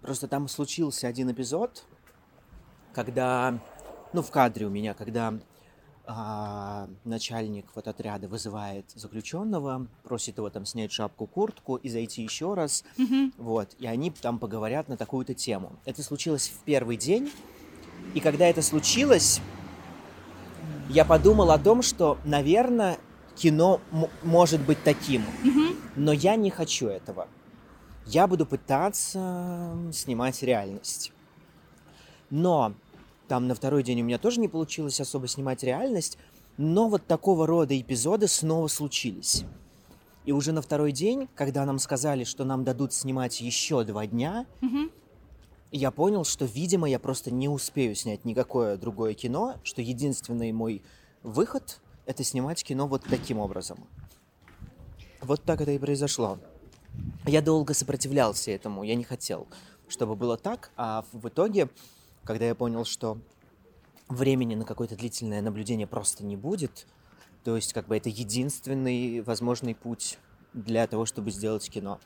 B: Просто там случился один эпизод, когда, ну, в кадре у меня, когда а, начальник вот отряда вызывает заключенного, просит его там снять шапку, куртку и зайти еще раз, mm-hmm. вот, и они там поговорят на такую-то тему. Это случилось в первый день, и когда это случилось, я подумал о том, что, наверное, кино м- может быть таким, mm-hmm. но я не хочу этого. Я буду пытаться снимать реальность. Но там на второй день у меня тоже не получилось особо снимать реальность, но вот такого рода эпизоды снова случились. И уже на второй день, когда нам сказали, что нам дадут снимать еще два дня, mm-hmm. я понял, что, видимо, я просто не успею снять никакое другое кино, что единственный мой выход — это снимать кино вот таким образом. Вот так это и произошло. Я долго сопротивлялся этому, я не хотел, чтобы было так, а в итоге когда я понял, что времени на какое-то длительное наблюдение просто не будет, то есть как бы это единственный возможный путь для того, чтобы сделать кино.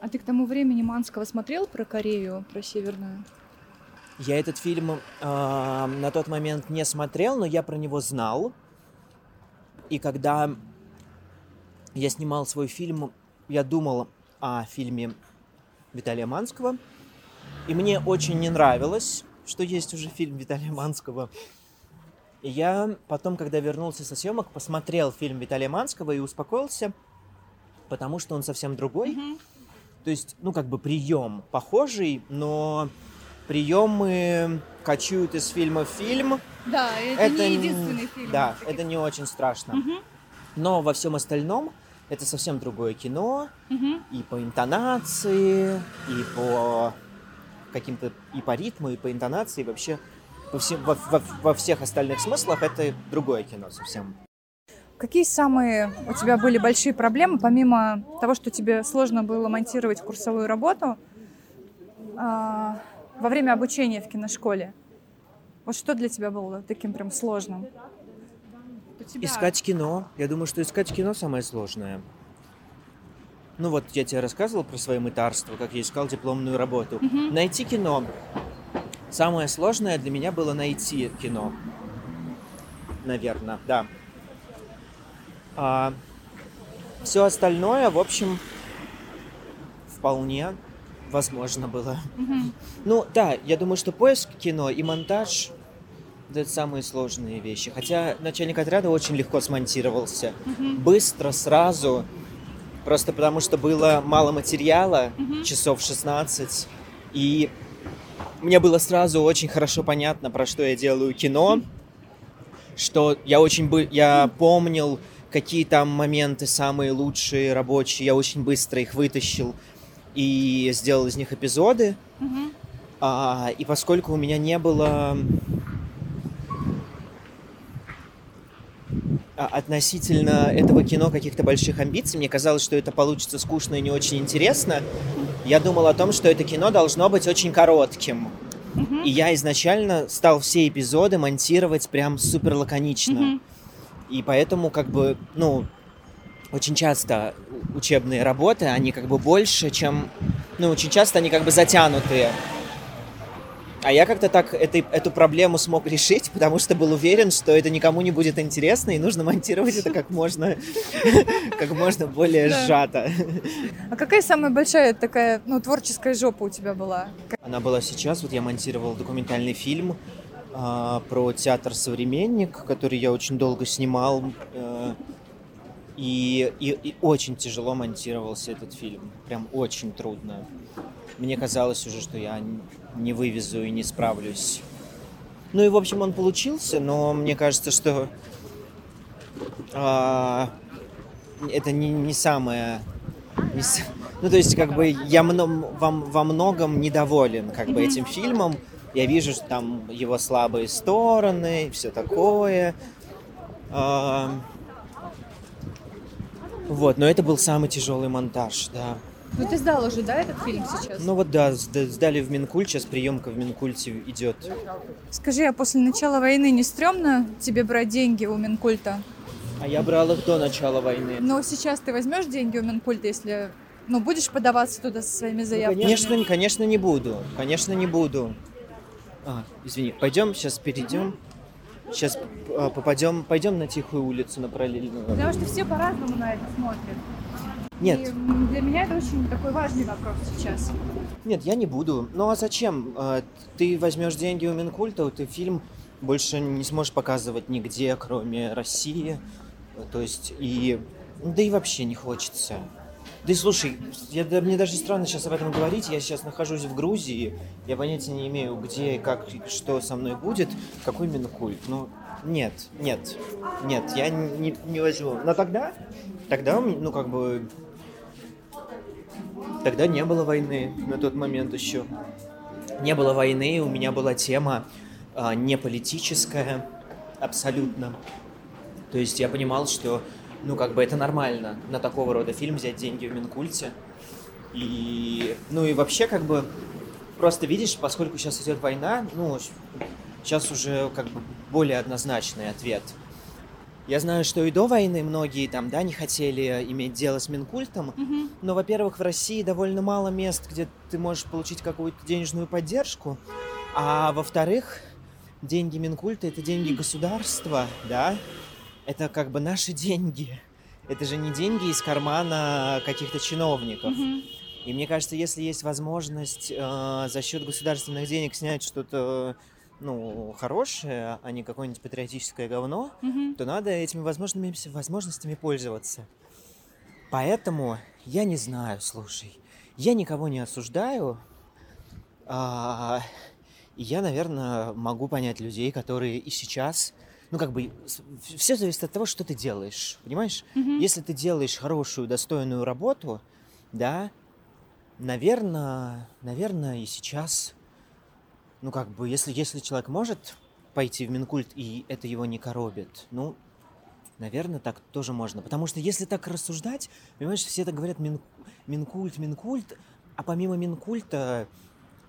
C: А ты к тому времени Манского смотрел про Корею, про Северную?
B: Я этот фильм э, на тот момент не смотрел, но я про него знал. И когда я снимал свой фильм, я думал о фильме Виталия Манского – И мне очень не нравилось, что есть уже фильм Виталия Манского. И я потом, когда вернулся со съемок, посмотрел фильм Виталия Манского и успокоился, потому что он совсем другой. То есть, ну, как бы прием похожий, но приемы кочуют из фильма в фильм.
C: Да, это,
B: Это
C: не единственный фильм.
B: Да, это не очень страшно.
C: Мгм,
B: Но во всем остальном это совсем другое кино.
C: мгм.
B: И по интонации, и по каким-то, и по ритму, и по интонации, вообще по всем, во, во- во всех остальных смыслах это другое кино совсем.
C: Какие самые у тебя были большие проблемы, помимо того, что тебе сложно было монтировать курсовую работу а, во время обучения в киношколе? Вот что для тебя было таким прям сложным? Тебя-
B: Искать кино. Я думаю, что искать кино самое сложное. Ну вот я тебе рассказывал про свои мытарства, как я искал дипломную работу.
C: Мгм.
B: Найти кино. Самое сложное для меня было найти кино. Наверное, да. А все остальное, в общем, вполне возможно было.
C: Мгм.
B: Ну да, я думаю, что поиск кино и монтаж это самые сложные вещи. Хотя начальник отряда очень легко смонтировался.
C: Мгм.
B: Быстро, сразу. Просто потому что было мало материала,
C: Мгм.
B: часов 16. И мне было сразу очень хорошо понятно, про что я делаю кино. Что я очень бы... Я помнил, какие там моменты самые лучшие, рабочие. Я очень быстро их вытащил и сделал из них эпизоды.
C: Мгм.
B: А, и поскольку у меня не было относительно этого кино каких-то больших амбиций, мне казалось, что это получится скучно и не очень интересно. Я думал о том, что это кино должно быть очень коротким. И я изначально стал все эпизоды монтировать прям супер лаконично. И поэтому, как бы, ну, очень часто учебные работы, они как бы больше, чем... Ну, очень часто они как бы затянутые. А я как-то так этой, эту проблему смог решить, потому что был уверен, что это никому не будет интересно, и нужно монтировать это как можно, как можно более сжато.
C: А какая самая большая такая, ну, творческая жопа у тебя была?
B: Она была сейчас, вот я монтировал документальный фильм а, про театр «Современник», который я очень долго снимал, э, и, и, и очень тяжело монтировался этот фильм, прям очень трудно. Мне казалось уже, что я не вывезу и не справлюсь. Ну и, в общем, он получился, но мне кажется, что а, это не, не самое... не ну, то есть, как бы, я мно- во, во многом недоволен, как бы, этим фильмом. Я вижу, что там его слабые стороны, все такое. А, вот, но это был самый тяжелый монтаж, да.
C: Ну, ты сдал уже, да, этот фильм сейчас?
B: Ну вот да, сда- сдали в Минкульт, сейчас приемка в Минкульте идет.
C: Скажи, а после начала войны не стрёмно тебе брать деньги у Минкульта?
B: А я брал их до начала войны.
C: Но сейчас ты возьмешь деньги у Минкульта, если ну, будешь подаваться туда со своими заявками?
B: Ну, Конечно, не- конечно, не буду. Конечно, не буду. А, извини, пойдем, сейчас перейдем. Сейчас попадем, пойдем на тихую улицу, на параллельную.
C: Потому что все по-разному на это смотрят. И
B: Нет,
C: м, для меня это очень такой важный вопрос сейчас.
B: нет, я не буду. Ну а зачем? А, Ты возьмешь деньги у Минкульта, ты фильм больше не сможешь показывать нигде, кроме России. То есть и... Да и вообще не хочется. Да и слушай, я, да, мне даже странно сейчас об этом говорить. Я сейчас нахожусь в Грузии. Я понятия не имею, где, и как, и что со мной будет. Какой Минкульт? Ну, нет, нет, нет, я не, не возьму. Но тогда, тогда, ну, как бы, тогда не было войны на тот момент еще. Не было войны, у меня была тема а, не политическая абсолютно. То есть я понимал, что, ну, как бы это нормально на такого рода фильм взять деньги в Минкульте. И, ну, и вообще, как бы, просто видишь, поскольку сейчас идет война, ну, сейчас уже, как бы, более однозначный ответ. Я знаю, что и до войны многие там, да, не хотели иметь дело с Минкультом, но, во-первых, в России довольно мало мест, где ты можешь получить какую-то денежную поддержку, а во-вторых, деньги Минкульта – это деньги государства, да, это как бы наши деньги. Это же не деньги из кармана каких-то чиновников.
C: Мгм.
B: И мне кажется, если есть возможность э, за счет государственных денег снять что-то ну, хорошее, а не какое-нибудь патриотическое говно,
C: Мгм.
B: то надо этими возможными, возможностями пользоваться. Поэтому я не знаю, слушай, я никого не осуждаю. а, и я, наверное, могу понять людей, которые и сейчас, ну, как бы, все зависит от того, что ты делаешь, понимаешь?
C: Мгм.
B: Если ты делаешь хорошую, достойную работу, да, наверное, наверное, и сейчас, ну, как бы, если, если человек может пойти в Минкульт, и это его не коробит, ну, наверное, так тоже можно. Потому что если так рассуждать, понимаешь, все так говорят Мин, Минкульт, Минкульт, а помимо Минкульта,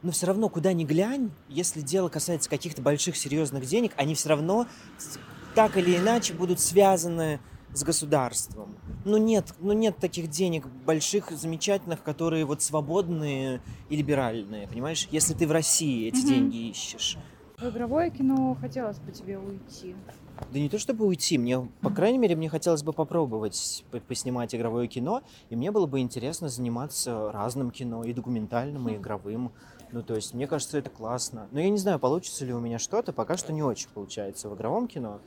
B: ну, все равно, куда ни глянь, если дело касается каких-то больших серьезных денег, они все равно так или иначе будут связаны с государством. Ну нет, ну нет таких денег больших, замечательных, которые вот свободные и либеральные, понимаешь? Если ты в России эти
C: Мгм.
B: деньги ищешь.
C: В игровое кино хотелось бы тебе уйти.
B: Да не то чтобы уйти, мне, по крайней мере, мне хотелось бы попробовать по- поснимать игровое кино, и мне было бы интересно заниматься разным кино, и документальным, и игровым. Ну, то есть, мне кажется, это классно. Но я не знаю, получится ли у меня что-то, пока что не очень получается в игровом кино.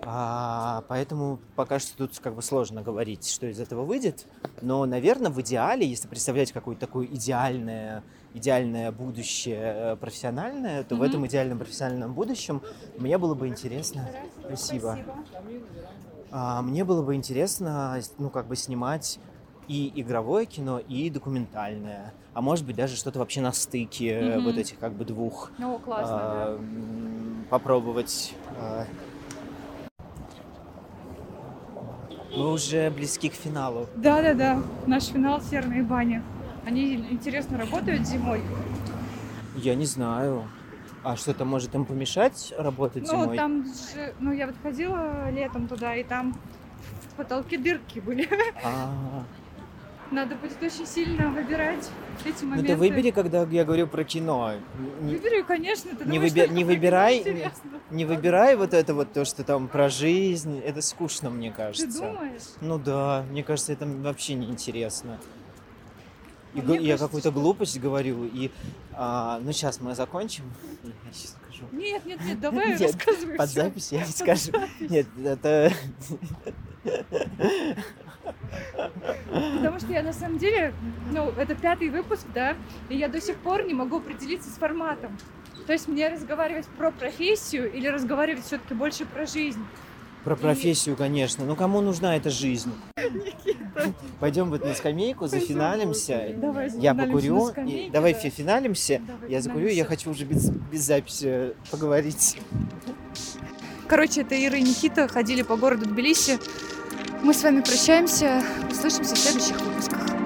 B: А, поэтому пока что тут как бы сложно говорить, что из этого выйдет. Но, наверное, в идеале, если представлять какое-то такое идеальное, идеальное будущее э, профессиональное, то в
C: Мгм.
B: этом идеальном профессиональном будущем мне было бы интересно. Спасибо. А, мне было бы интересно, ну, как бы снимать и игровое кино, и документальное. А может быть, даже что-то вообще на стыке
C: Мгм.
B: вот этих как бы двух
C: Ну, классно,
B: а, м, попробовать. а. Мы уже близки к финалу.
C: да. Да-да-да, наш финал «Серные бани». Они интересно работают зимой.
B: Я не знаю. А что-то может им помешать работать
C: Ну,
B: зимой?
C: там же, ну, я вот ходила летом туда, и там в потолке дырки были.
B: А,
C: Надо будет очень сильно выбирать эти
B: ну
C: моменты.
B: ты выбери, когда я говорю про кино. Не,
C: Выбери, конечно. Ты
B: не
C: думаешь,
B: выби- не выбирай,
C: интересно?
B: не выбирай вот это вот то, что там про жизнь. Это скучно, мне
C: Ты
B: кажется.
C: думаешь?
B: Ну да, мне кажется, это вообще неинтересно. И г- я какую-то
C: что-
B: глупость говорю, и а, ну сейчас мы закончим, я сейчас скажу.
C: Нет, нет, нет, давай
B: Нет,
C: рассказывай
B: Под
C: всё.
B: запись я не скажу. Нет, это
C: Потому что я на самом деле, ну, это пятый выпуск, да, и я до сих пор не могу определиться с форматом. То есть мне разговаривать про профессию или разговаривать все-таки больше про жизнь.
B: про профессию, конечно. Ну кому нужна эта жизнь? Пойдем вот на скамейку, зафиналимся.
C: Давай
B: Я покурю. и- Давай
C: да.
B: фи- финалимся.
C: Давай
B: Я закурю, я хочу уже без, без записи поговорить.
C: Короче, это Ира и Никита ходили по городу Тбилиси. Мы с вами прощаемся. Услышимся в следующих выпусках.